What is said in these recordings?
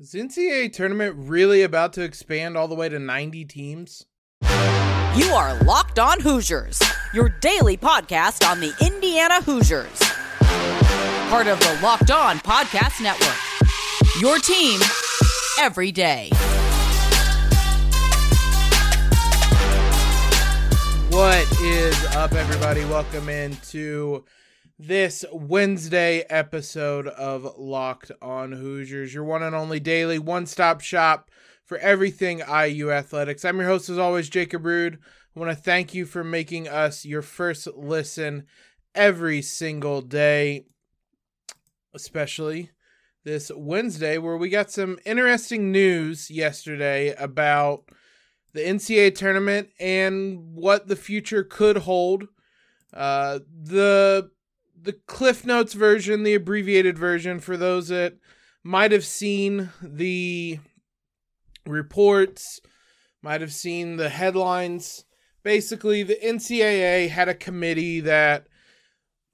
Is the NCAA tournament really about to expand all the way to 90 teams? You are Locked On Hoosiers, your daily podcast on the Indiana Hoosiers. Part of the Locked On Podcast Network. Your team every day. What is up, everybody? Welcome into this Wednesday episode of Locked On Hoosiers, your one and only daily one stop shop for everything IU athletics. I'm your host, as always, Jacob Rude. I want to thank you for making us your first listen every single day, especially this Wednesday, where we got some interesting news yesterday about the NCAA tournament and what the future could hold. Uh, the the Cliff Notes version, the abbreviated version, for those that might have seen the reports, might have seen the headlines. Basically, the NCAA had a committee that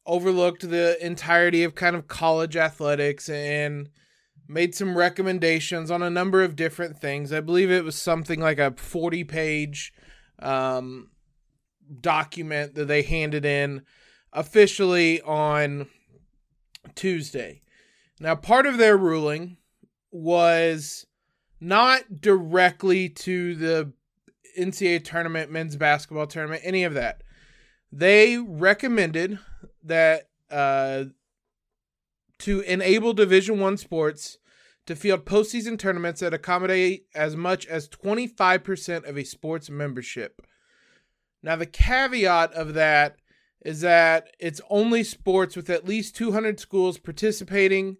overlooked the entirety of kind of college athletics and made some recommendations on a number of different things. I believe it was something like a 40 page um, document that they handed in officially on Tuesday. Now, part of their ruling was not directly to the NCAA tournament, men's basketball tournament, any of that. They recommended that uh, to enable Division One sports to field postseason tournaments that accommodate as much as 25% of a sports membership. Now, the caveat of that is that it's only sports with at least 200 schools participating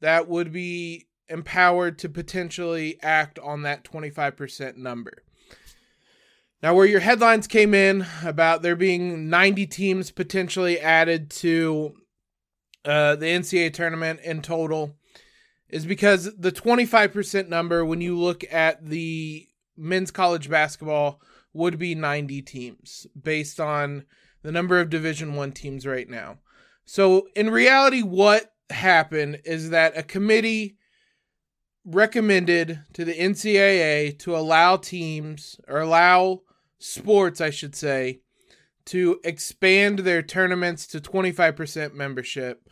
that would be empowered to potentially act on that 25% number. Now, where your headlines came in about there being 90 teams potentially added to uh, the NCAA tournament in total is because the 25% number, when you look at the men's college basketball, would be 90 teams based on the number of Division One teams right now. So in reality, what happened is that a committee recommended to the NCAA to allow teams or allow sports, I should say, to expand their tournaments to 25% membership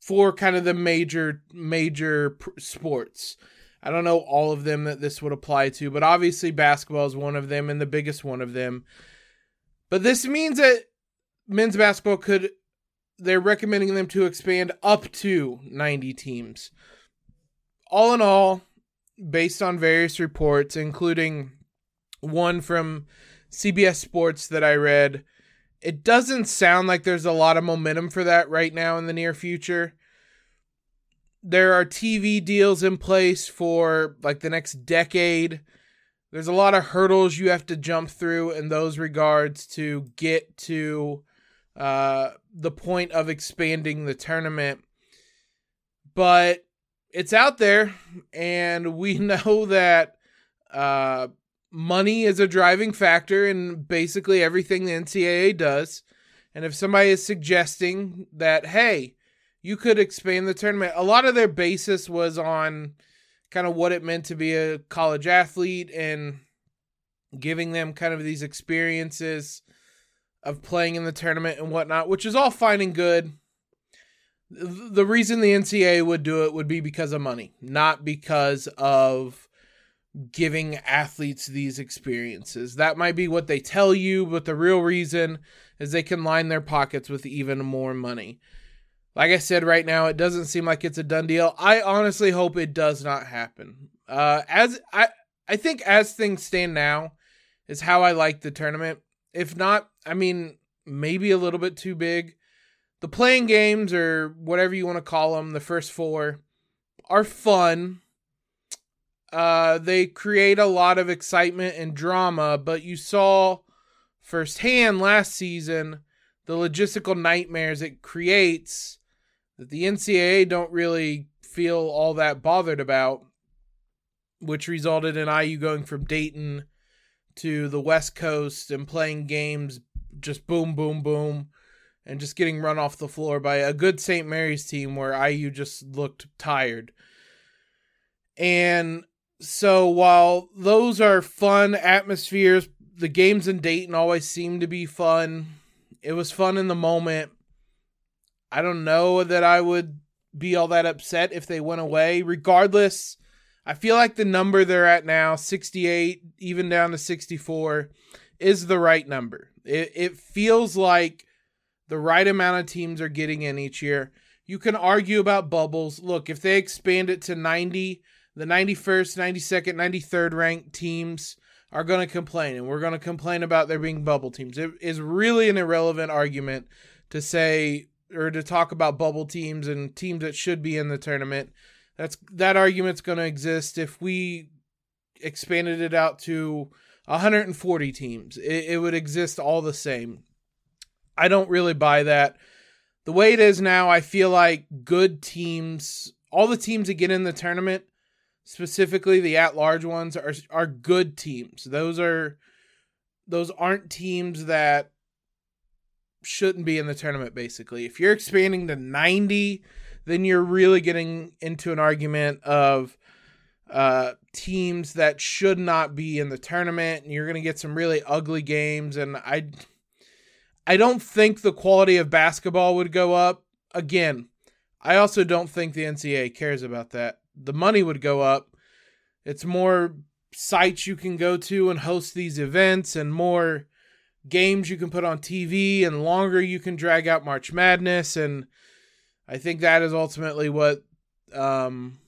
for kind of the major major sports. I don't know all of them that this would apply to, but obviously basketball is one of them and the biggest one of them. But this means that men's basketball could they're recommending them to expand up to 90 teams. All in all, based on various reports including one from CBS Sports that I read, it doesn't sound like there's a lot of momentum for that right now in the near future. There are TV deals in place for like the next decade. There's a lot of hurdles you have to jump through in those regards to get to uh, the point of expanding the tournament. But it's out there, and we know that uh, money is a driving factor in basically everything the NCAA does. And if somebody is suggesting that, hey, you could expand the tournament, a lot of their basis was on kind of what it meant to be a college athlete and giving them kind of these experiences of playing in the tournament and whatnot, which is all fine and good. The reason the NCAA would do it would be because of money, not because of giving athletes these experiences. That might be what they tell you, but the real reason is they can line their pockets with even more money. Like I said, right now it doesn't seem like it's a done deal. I honestly hope it does not happen. Uh, as I, I think as things stand now, is how I like the tournament. If not, I mean, maybe a little bit too big. The playing games or whatever you want to call them, the first four, are fun uh, they create a lot of excitement and drama, but you saw firsthand last season the logistical nightmares it creates that the NCAA don't really feel all that bothered about, which resulted in IU going from Dayton to the West Coast and playing games just boom, boom, boom, and just getting run off the floor by a good St. Mary's team where IU just looked tired And so while those are fun atmospheres, the games in Dayton always seem to be fun. It was fun in the moment. I don't know that I would be all that upset if they went away. Regardless, I feel like the number they're at now, 68, even down to 64, is the right number. It, it feels like the right amount of teams are getting in each year. You can argue about bubbles. Look, if they expand it to 90, the 91st, 92nd, 93rd ranked teams are going to complain, and we're going to complain about there being bubble teams. It is really an irrelevant argument to say or to talk about bubble teams and teams that should be in the tournament. That's that argument's going to exist if we expanded it out to 140 teams. It, it would exist all the same. I don't really buy that. The way it is now, I feel like good teams, all the teams that get in the tournament, specifically the at-large ones, are are good teams. Those are those aren't teams that shouldn't be in the tournament basically. If you're expanding to 90, then you're really getting into an argument of uh, teams that should not be in the tournament and you're going to get some really ugly games and I I don't think the quality of basketball would go up. Again, I also don't think the NCAA cares about that. The money would go up. It's more sites you can go to and host these events and more games you can put on TV and longer you can drag out March Madness. And I think that is ultimately what um,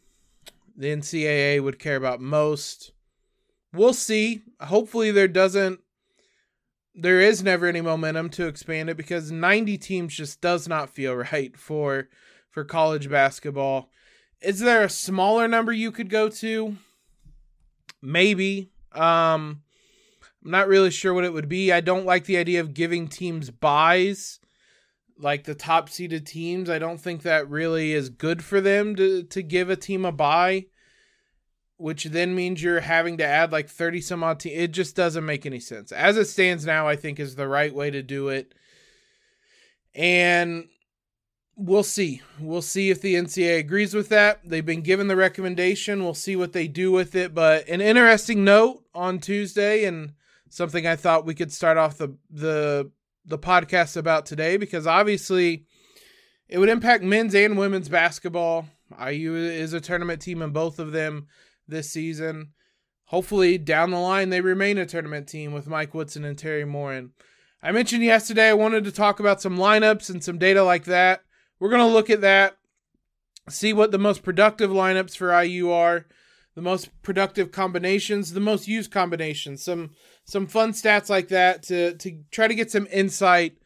the NCAA would care about most. We'll see. Hopefully, there doesn't, there is never any momentum to expand it because 90 teams just does not feel right for for college basketball. Is there a smaller number you could go to? Maybe. Um, I'm not really sure what it would be. I don't like the idea of giving teams buys, like the top seeded teams. I don't think that really is good for them to to give a team a buy, which then means you're having to add like 30 some odd teams. It just doesn't make any sense. As it stands now, I think is the right way to do it. And we'll see. We'll see if the NCAA agrees with that. They've been given the recommendation. We'll see what they do with it. But an interesting note on Tuesday and something I thought we could start off the the the podcast about today because obviously it would impact men's and women's basketball. IU is a tournament team in both of them this season. Hopefully, down the line, they remain a tournament team with Mike Woodson and Teri Moren. I mentioned yesterday I wanted to talk about some lineups and some data like that. We're going to look at that, see what the most productive lineups for IU are, the most productive combinations, the most used combinations, some some fun stats like that to to try to get some insight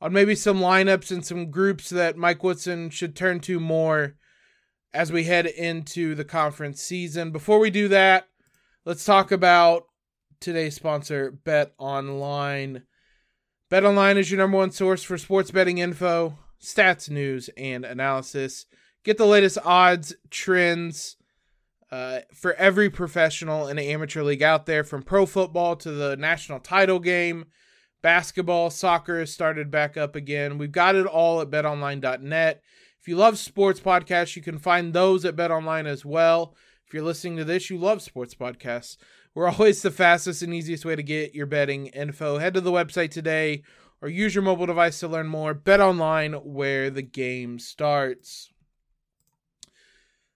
on maybe some lineups and some groups that Mike Woodson should turn to more as we head into the conference season. Before we do that, let's talk about today's sponsor, Bet Online. Bet Online is your number one source for sports betting info, stats, news, and analysis. Get the latest odds, trends, uh, for every professional and amateur league out there, from pro football to the national title game, basketball, soccer has started back up again. We've got it all at betonline.net. If you love sports podcasts, you can find those at betonline as well. If you're listening to this, you love sports podcasts. We're always the fastest and easiest way to get your betting info. Head to the website today or use your mobile device to learn more. Bet online where the game starts.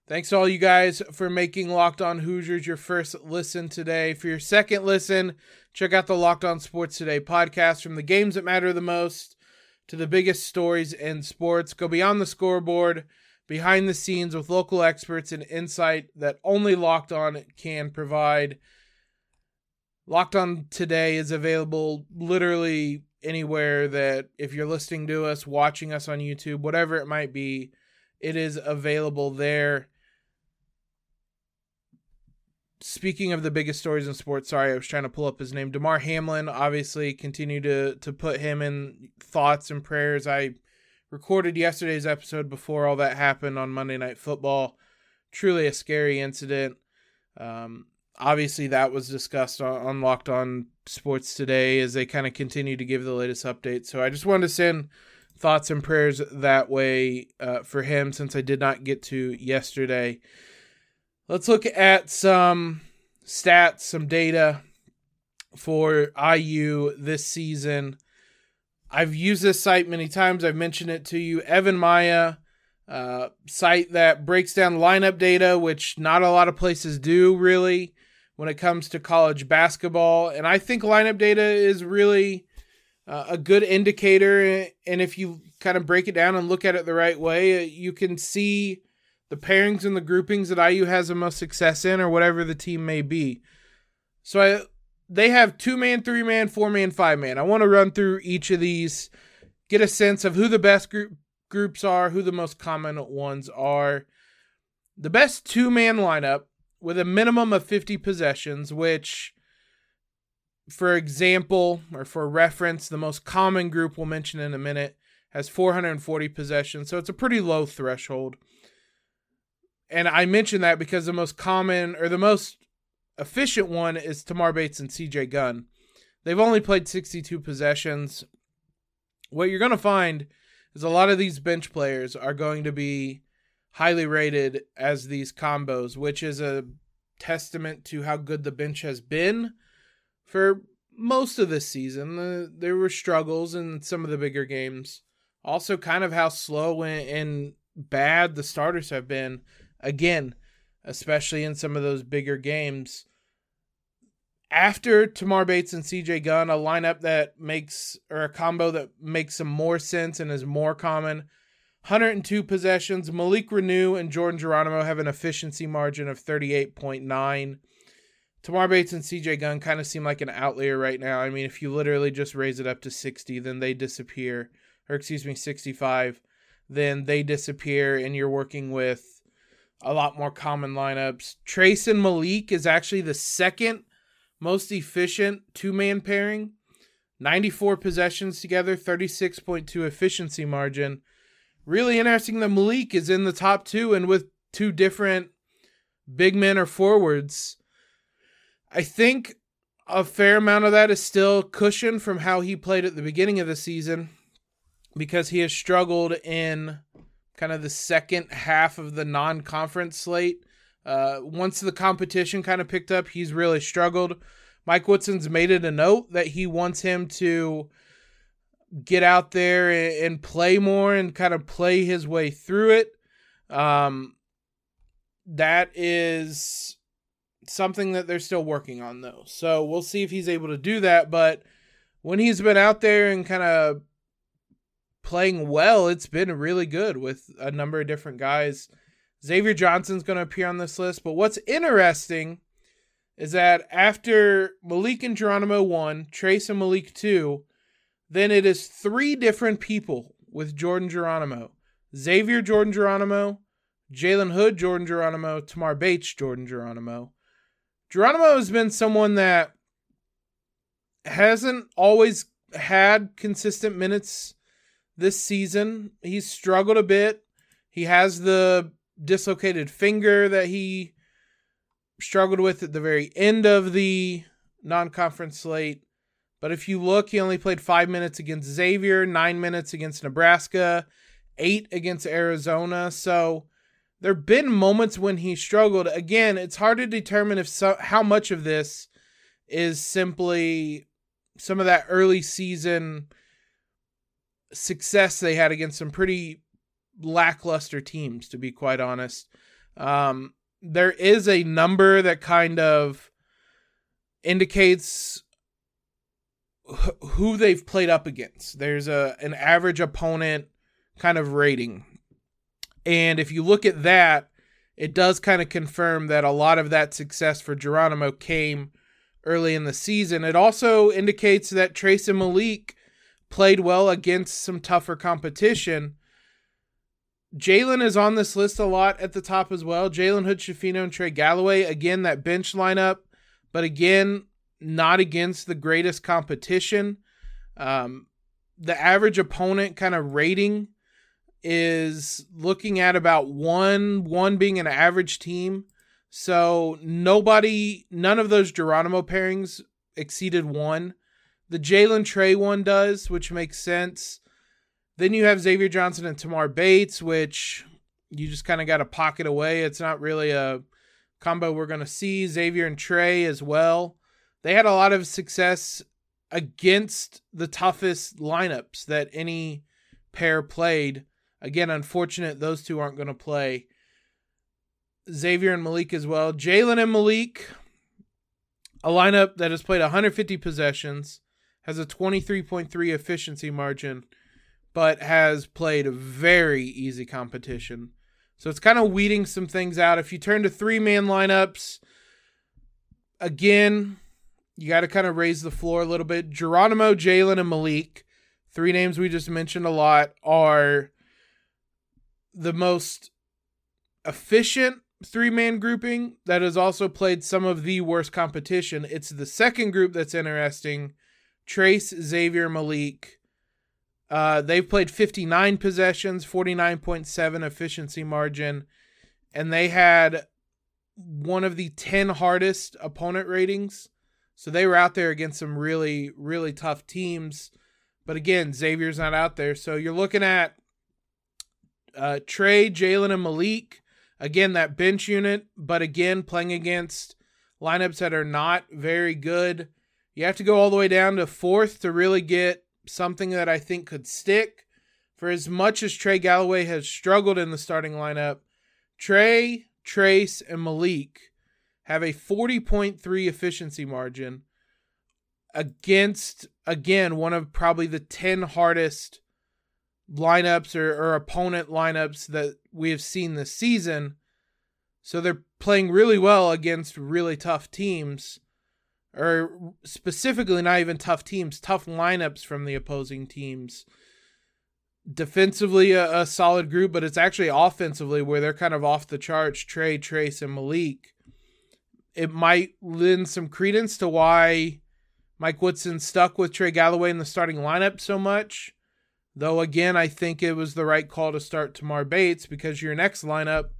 Thanks to all you guys for making Locked On Hoosiers your first listen today. For your second listen, check out the Locked On Sports Today podcast from the games that matter the most to the biggest stories in sports. Go beyond the scoreboard, behind the scenes with local experts and insight that only Locked On can provide. Locked On Today is available literally anywhere that if you're listening to us, watching us on YouTube, whatever it might be, it is available there speaking of the biggest stories in sports, sorry, I was trying to pull up his name. Damar Hamlin, obviously, continue to to put him in thoughts and prayers. I recorded yesterday's episode before all that happened on Monday Night Football. Truly a scary incident. Um, obviously, that was discussed on, on Locked On Sports today as they kind of continue to give the latest updates. So I just wanted to send thoughts and prayers that way uh, for him since I did not get to yesterday. Let's look at some stats, some data for IU this season. I've used this site many times. I've mentioned it to you. EvanMiya, uh, site that breaks down lineup data, which not a lot of places do really when it comes to college basketball. And I think lineup data is really uh, a good indicator. And if you kind of break it down and look at it the right way, you can see the pairings and the groupings that IU has the most success in, or whatever the team may be. So I, they have two man, three man, four man, five man. I want to run through each of these, get a sense of who the best group groups are, who the most common ones are. The best two man lineup with a minimum of 50 possessions, which, for example, or for reference, the most common group we'll mention in a minute has 440 possessions. So it's a pretty low threshold. And I mention that because the most common or the most efficient one is Tamar Bates and CJ Gunn. They've only played 62 possessions. What you're going to find is a lot of these bench players are going to be highly rated as these combos, which is a testament to how good the bench has been for most of this season. Uh, there were struggles in some of the bigger games. Also, kind of how slow and, and bad the starters have been. Again, especially in some of those bigger games. After Tamar Bates and CJ Gunn, a lineup that makes, or a combo that makes some more sense and is more common. 102 possessions. Malik Reneau and Jordan Geronimo have an efficiency margin of 38.9. Tamar Bates and CJ Gunn kind of seem like an outlier right now. I mean, if you literally just raise it up to 60, then they disappear. Or, excuse me, 65, then they disappear, and you're working with a lot more common lineups. Trayce and Malik is actually the second most efficient two man pairing. 94 possessions together, 36.2 efficiency margin. Really interesting that Malik is in the top two and with two different big men or forwards. I think a fair amount of that is still cushion from how he played at the beginning of the season because he has struggled in kind of the second half of the non conference slate. Uh, once the competition kind of picked up, he's really struggled. Mike Woodson's made it a note that he wants him to get out there and, play more and kind of play his way through it. Um, that is something that they're still working on, though. So we'll see if he's able to do that. But when he's been out there and kind of playing well. It's been really good with a number of different guys. Xavier Johnson's going to appear on this list, but what's interesting is that after Malik and Geronimo one, Trayce and Malik two, then it is three different people with Jordan Geronimo. Xavier Jordan Geronimo, Jalen Hood Jordan Geronimo, Tamar Bates Jordan Geronimo. Geronimo has been someone that hasn't always had consistent minutes this season. He's struggled a bit. He has the dislocated finger that he struggled with at the very end of the non conference slate. But if you look, he only played five minutes against Xavier, nine minutes against Nebraska, eight against Arizona. So there have been moments when he struggled. Again, it's hard to determine if so, how much of this is simply some of that early season success they had against some pretty lackluster teams, to be quite honest. Um, there is a number that kind of indicates who they've played up against. There's a an average opponent kind of rating. And if you look at that, it does kind of confirm that a lot of that success for Geronimo came early in the season. It also indicates that Trayce and Malik played well against some tougher competition. Jalen is on this list a lot at the top as well. Jalen Hood, Schifino, and Trey Galloway. Again, that bench lineup, but again, not against the greatest competition. Um, the average opponent kind of rating is looking at about one, one being an average team. So nobody, none of those Geronimo pairings exceeded one. The Jalen Trey one does, which makes sense. Then you have Xavier Johnson and Tamar Bates, which you just kind of got to pocket away. It's not really a combo we're going to see. Xavier and Trey as well. They had a lot of success against the toughest lineups that any pair played. Again, unfortunate those two aren't going to play. Xavier and Malik as well. Jalen and Malik, a lineup that has played 150 possessions, has a 23.3 efficiency margin, but has played very easy competition. So it's kind of weeding some things out. If you turn to three man lineups, again, you got to kind of raise the floor a little bit. Geronimo, Jalen, and Malik, three names we just mentioned a lot, are the most efficient three man grouping that has also played some of the worst competition. It's the second group that's interesting Trayce, Xavier, Malik. Uh, they've played 59 possessions, 49.7 efficiency margin, and they had one of the 10 hardest opponent ratings. So they were out there against some really, really tough teams. But again, Xavier's not out there. So you're looking at uh, Trey, Jalen, and Malik. Again, that bench unit, but again, playing against lineups that are not very good. You have to go all the way down to fourth to really get something that I think could stick. For as much as Trey Galloway has struggled in the starting lineup, Trey, Trayce, and Malik have a 40.3 efficiency margin against, again, one of probably the 10 hardest lineups or, or opponent lineups that we have seen this season. So they're playing really well against really tough teams, or specifically not even tough teams, tough lineups from the opposing teams. Defensively, a, a solid group, but it's actually offensively where they're kind of off the charts. Trey, Trayce, and Malik. It might lend some credence to why Mike Woodson stuck with Trey Galloway in the starting lineup so much Though again, I think it was the right call to start Tamar Bates because your next lineup,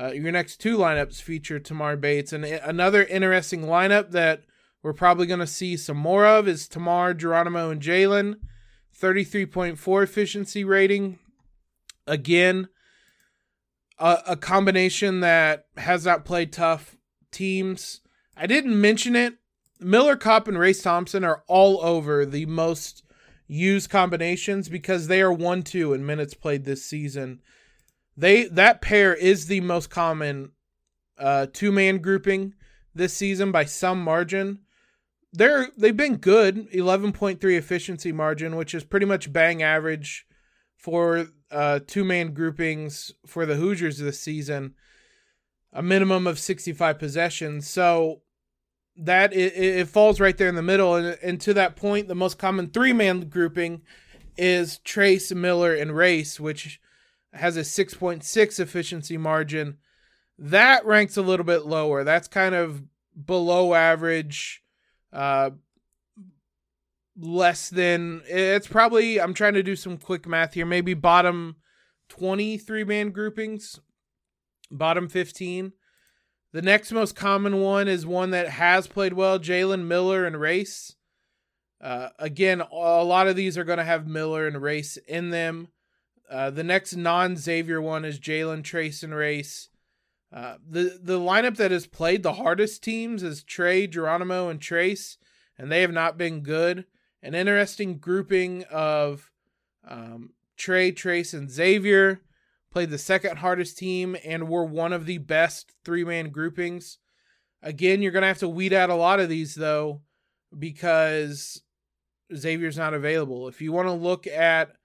uh, your next two lineups feature Tamar Bates, and another interesting lineup that we're probably going to see some more of is Tamar, Geronimo, and Jalen. 33.4 efficiency rating. Again, a, a combination that has not played tough teams. I didn't mention it. Miller Kopp and Race Thompson are all over the most used combinations because they are 1 2 in minutes played this season. They That pair is the most common uh, two man grouping this season by some margin. They're they've been good, 11.3 efficiency margin, which is pretty much bang average for uh, two man groupings for the Hoosiers this season. A minimum of 65 possessions. So that it, it falls right there in the middle. And, and to that point, the most common three man grouping is Trayce, Miller, and Race, which has a 6.6 efficiency margin. That ranks a little bit lower. That's kind of below average, uh, less than it's probably. I'm trying to do some quick math here. Maybe bottom 23 man groupings, bottom 15. The next most common one is one that has played well Jalen Miller and Race. Uh, again, a lot of these are going to have Miller and Race in them. Uh, the next non Xavier one is Jalen, Trayce, and Race. Uh, the the lineup that has played the hardest teams is Trey, Geronimo, and Trayce, and they have not been good. An interesting grouping of um, Trey, Trayce, and Xavier played the second hardest team, and were one of the best three man groupings. Again, you're going to have to weed out a lot of these, though, because Xavier's not available. If you want to look at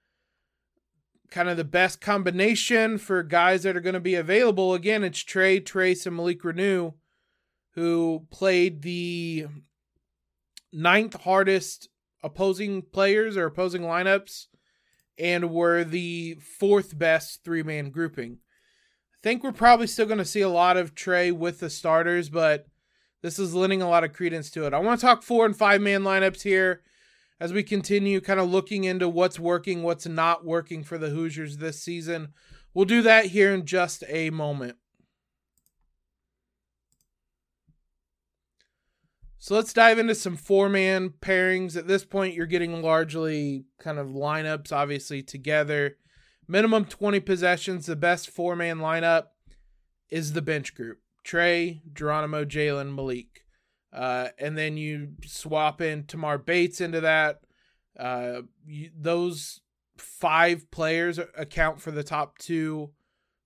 kind of the best combination for guys that are going to be available, again, it's Trey, Trayce, and Malik Reneau, who played the ninth hardest opposing players or opposing lineups and were the fourth best three man grouping. I think we're probably still going to see a lot of Trey with the starters, but this is lending a lot of credence to it. I want to talk four and five man lineups here as we continue kind of looking into what's working, what's not working for the Hoosiers this season. We'll do that here in just a moment. So let's dive into some four man pairings. At this point, you're getting largely kind of lineups, obviously, together. Minimum 20 possessions. The best four man lineup is the bench group Trey, Geronimo, Jalen, Malik. Uh, and then you swap in Tamar Bates into that. Uh, you, those five players account for the top two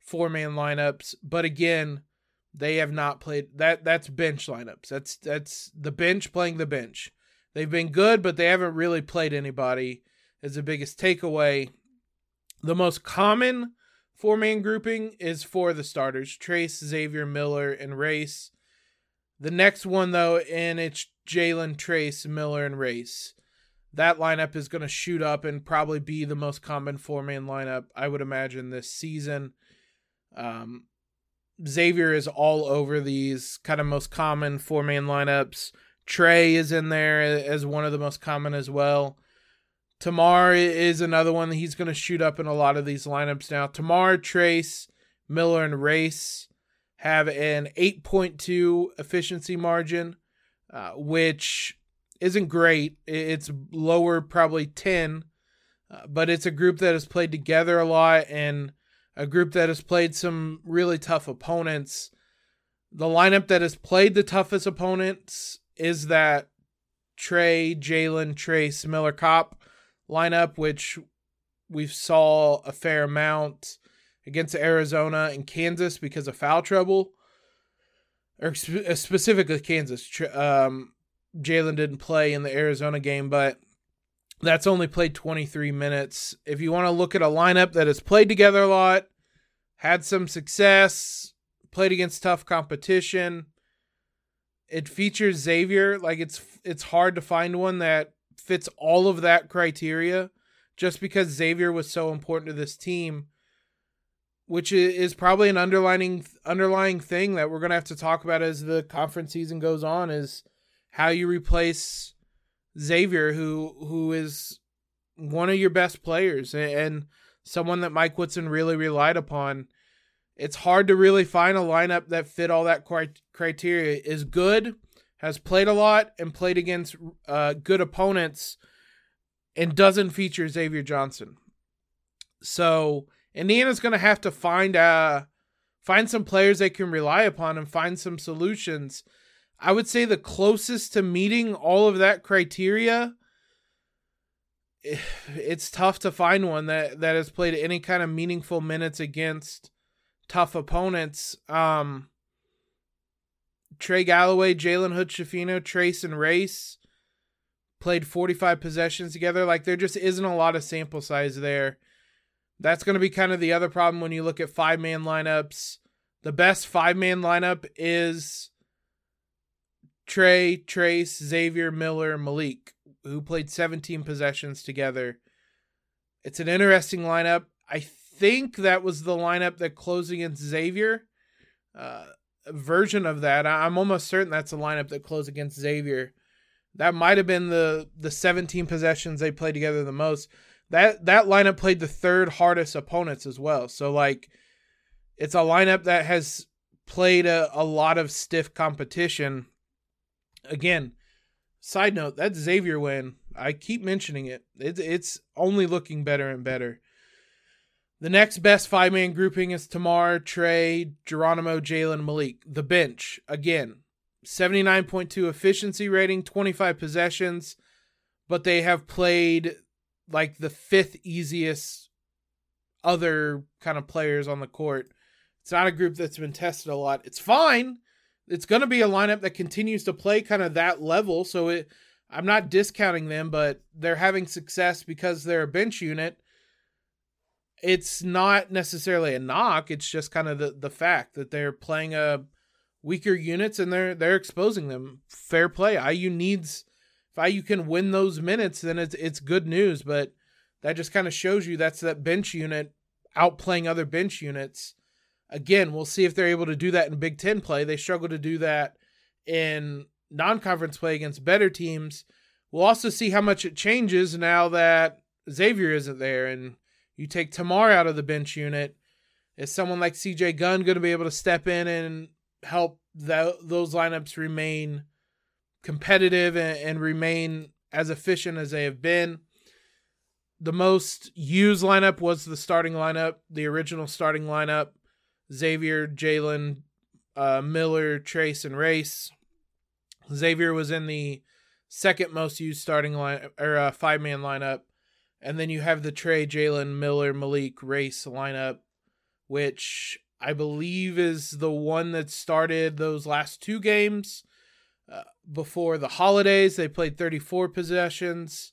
four man lineups. But again, they have not played that. That's bench lineups. That's that's the bench playing the bench. They've been good, but they haven't really played anybody. Is the biggest takeaway. The most common four man grouping is for the starters: Trayce, Xavier, Miller, and Race. The next one though, and it's Jalen, Trayce, Miller, and Race. That lineup is going to shoot up and probably be the most common four man lineup I would imagine this season. Um, Xavier is all over these kind of most common four man lineups. Trey is in there as one of the most common as well. Tamar is another one that he's going to shoot up in a lot of these lineups now. Tamar, Trayce, Miller, and Race have an 8.2 efficiency margin, uh, which isn't great. It's lower, probably 10, uh, but it's a group that has played together a lot and a group that has played some really tough opponents. The lineup that has played the toughest opponents is that Trey, Jalen, Trayce, Miller, Kopp lineup, which we saw a fair amount against Arizona and Kansas because of foul trouble, or uh, specifically Kansas. Um, Jalen didn't play in the Arizona game, but that's only played 23 minutes. If you want to look at a lineup that has played together a lot, had some success, played against tough competition, it features Xavier. Like it's it's hard to find one that fits all of that criteria just because Xavier was so important to this team which is probably an underlining underlying thing that we're going to have to talk about as the conference season goes on is how you replace Xavier who who is one of your best players and someone that Mike Woodson really relied upon. It's hard to really find a lineup that fit all that criteria. Is good, has played a lot, and played against uh, good opponents, and doesn't feature Xavier Johnson. So Indiana's going to have to find uh find some players they can rely upon and find some solutions. I would say the closest to meeting all of that criteria it's tough to find one that that has played any kind of meaningful minutes against tough opponents. Um Trey Galloway, Jalen Hood Schifino, Trayce and Race played 45 possessions together. Like there just isn't a lot of sample size there. That's going to be kind of the other problem when you look at five man lineups. The best five man lineup is Trey, Trayce, Xavier, Miller, Malik, who played 17 possessions together. It's an interesting lineup. I think that was the lineup that closed against Xavier. Uh, version of that. I'm almost certain that's the lineup that closed against Xavier. That might have been the the 17 possessions they played together the most that that lineup played the third hardest opponents as well. So like it's a lineup that has played a, a lot of stiff competition. Again, side note, that Xavier win, I keep mentioning it. It's it's only looking better and better. The next best five man grouping is Tamar, Trey, Geronimo, Jalen, Malik. The bench, again, 79.2 efficiency rating, 25 possessions, but they have played like the fifth easiest other kind of players on the court. It's not a group that's been tested a lot. It's fine. It's going to be a lineup that continues to play kind of that level. So it, I'm not discounting them, but they're having success because they're a bench unit. It's not necessarily a knock. It's just kind of the, the fact that they're playing a weaker units and they're they're exposing them. Fair play. IU needs if IU can win those minutes, then it's it's good news. But that just kind of shows you that's that bench unit outplaying other bench units. Again, we'll see if they're able to do that in Big Ten play. They struggle to do that in non-conference play against better teams. We'll also see how much it changes now that Xavier isn't there, and you take Tamar out of the bench unit. Is someone like CJ Gunn going to be able to step in and help that, those lineups remain competitive and, and remain as efficient as they have been. The most used lineup was the starting lineup, the original starting lineup. Xavier, Jalen, uh, Miller, Trayce, and Race. Xavier was in the second most used starting line or uh, five man lineup, and then you have the Trey, Jalen, Miller, Malik, Race lineup, which I believe is the one that started those last two games before the holidays. They played 34 possessions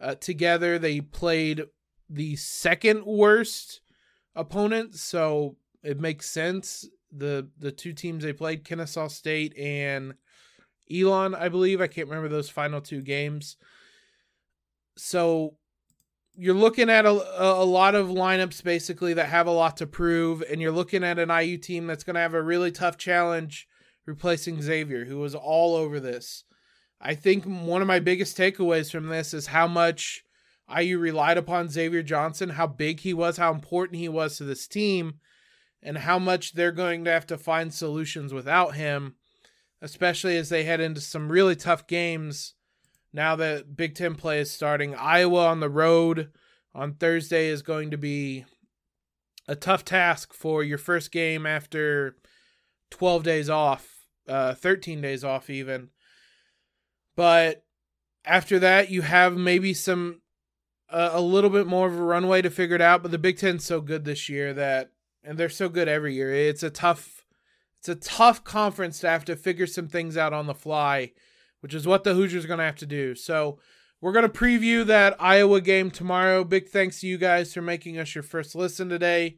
uh, together. They played the second worst opponent, so it makes sense. The the two teams they played, Kennesaw State and Elon, I believe. I can't remember those final two games. So you're looking at a, a lot of lineups basically that have a lot to prove, and you're looking at an IU team that's going to have a really tough challenge replacing Xavier, who was all over this. I think one of my biggest takeaways from this is how much IU relied upon Xavier Johnson, how big he was, how important he was to this team, and how much they're going to have to find solutions without him, especially as they head into some really tough games now that Big Ten play is starting. Iowa on the road on Thursday is going to be a tough task for your first game after 12 days off, uh, 13 days off, even. But after that, you have maybe some uh, a little bit more of a runway to figure it out. But the Big Ten's so good this year that, and they're so good every year. It's a tough, it's a tough conference to have to figure some things out on the fly which is what the Hoosiers are going to have to do. So we're going to preview that Iowa game tomorrow. Big thanks to you guys for making us your first listen today.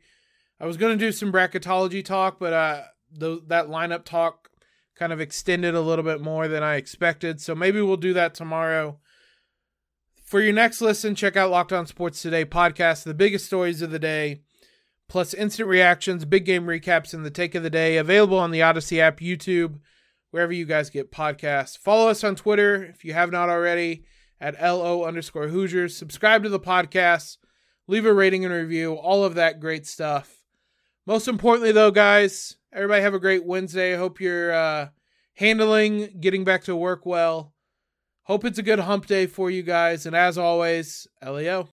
I was going to do some bracketology talk, but uh, that lineup talk kind of extended a little bit more than I expected. So maybe we'll do that tomorrow. For your next listen, check out Locked On Sports Today podcast, the biggest stories of the day, plus instant reactions, big game recaps, and the take of the day. Available on the Audacy app, YouTube, wherever you guys get podcasts. Follow us on Twitter if you have not already at LO underscore Hoosiers. Subscribe to the podcast. Leave a rating and review. All of that great stuff. Most importantly, though, guys, everybody have a great Wednesday. I hope you're uh, handling getting back to work well. Hope it's a good hump day for you guys. And as always, LEO.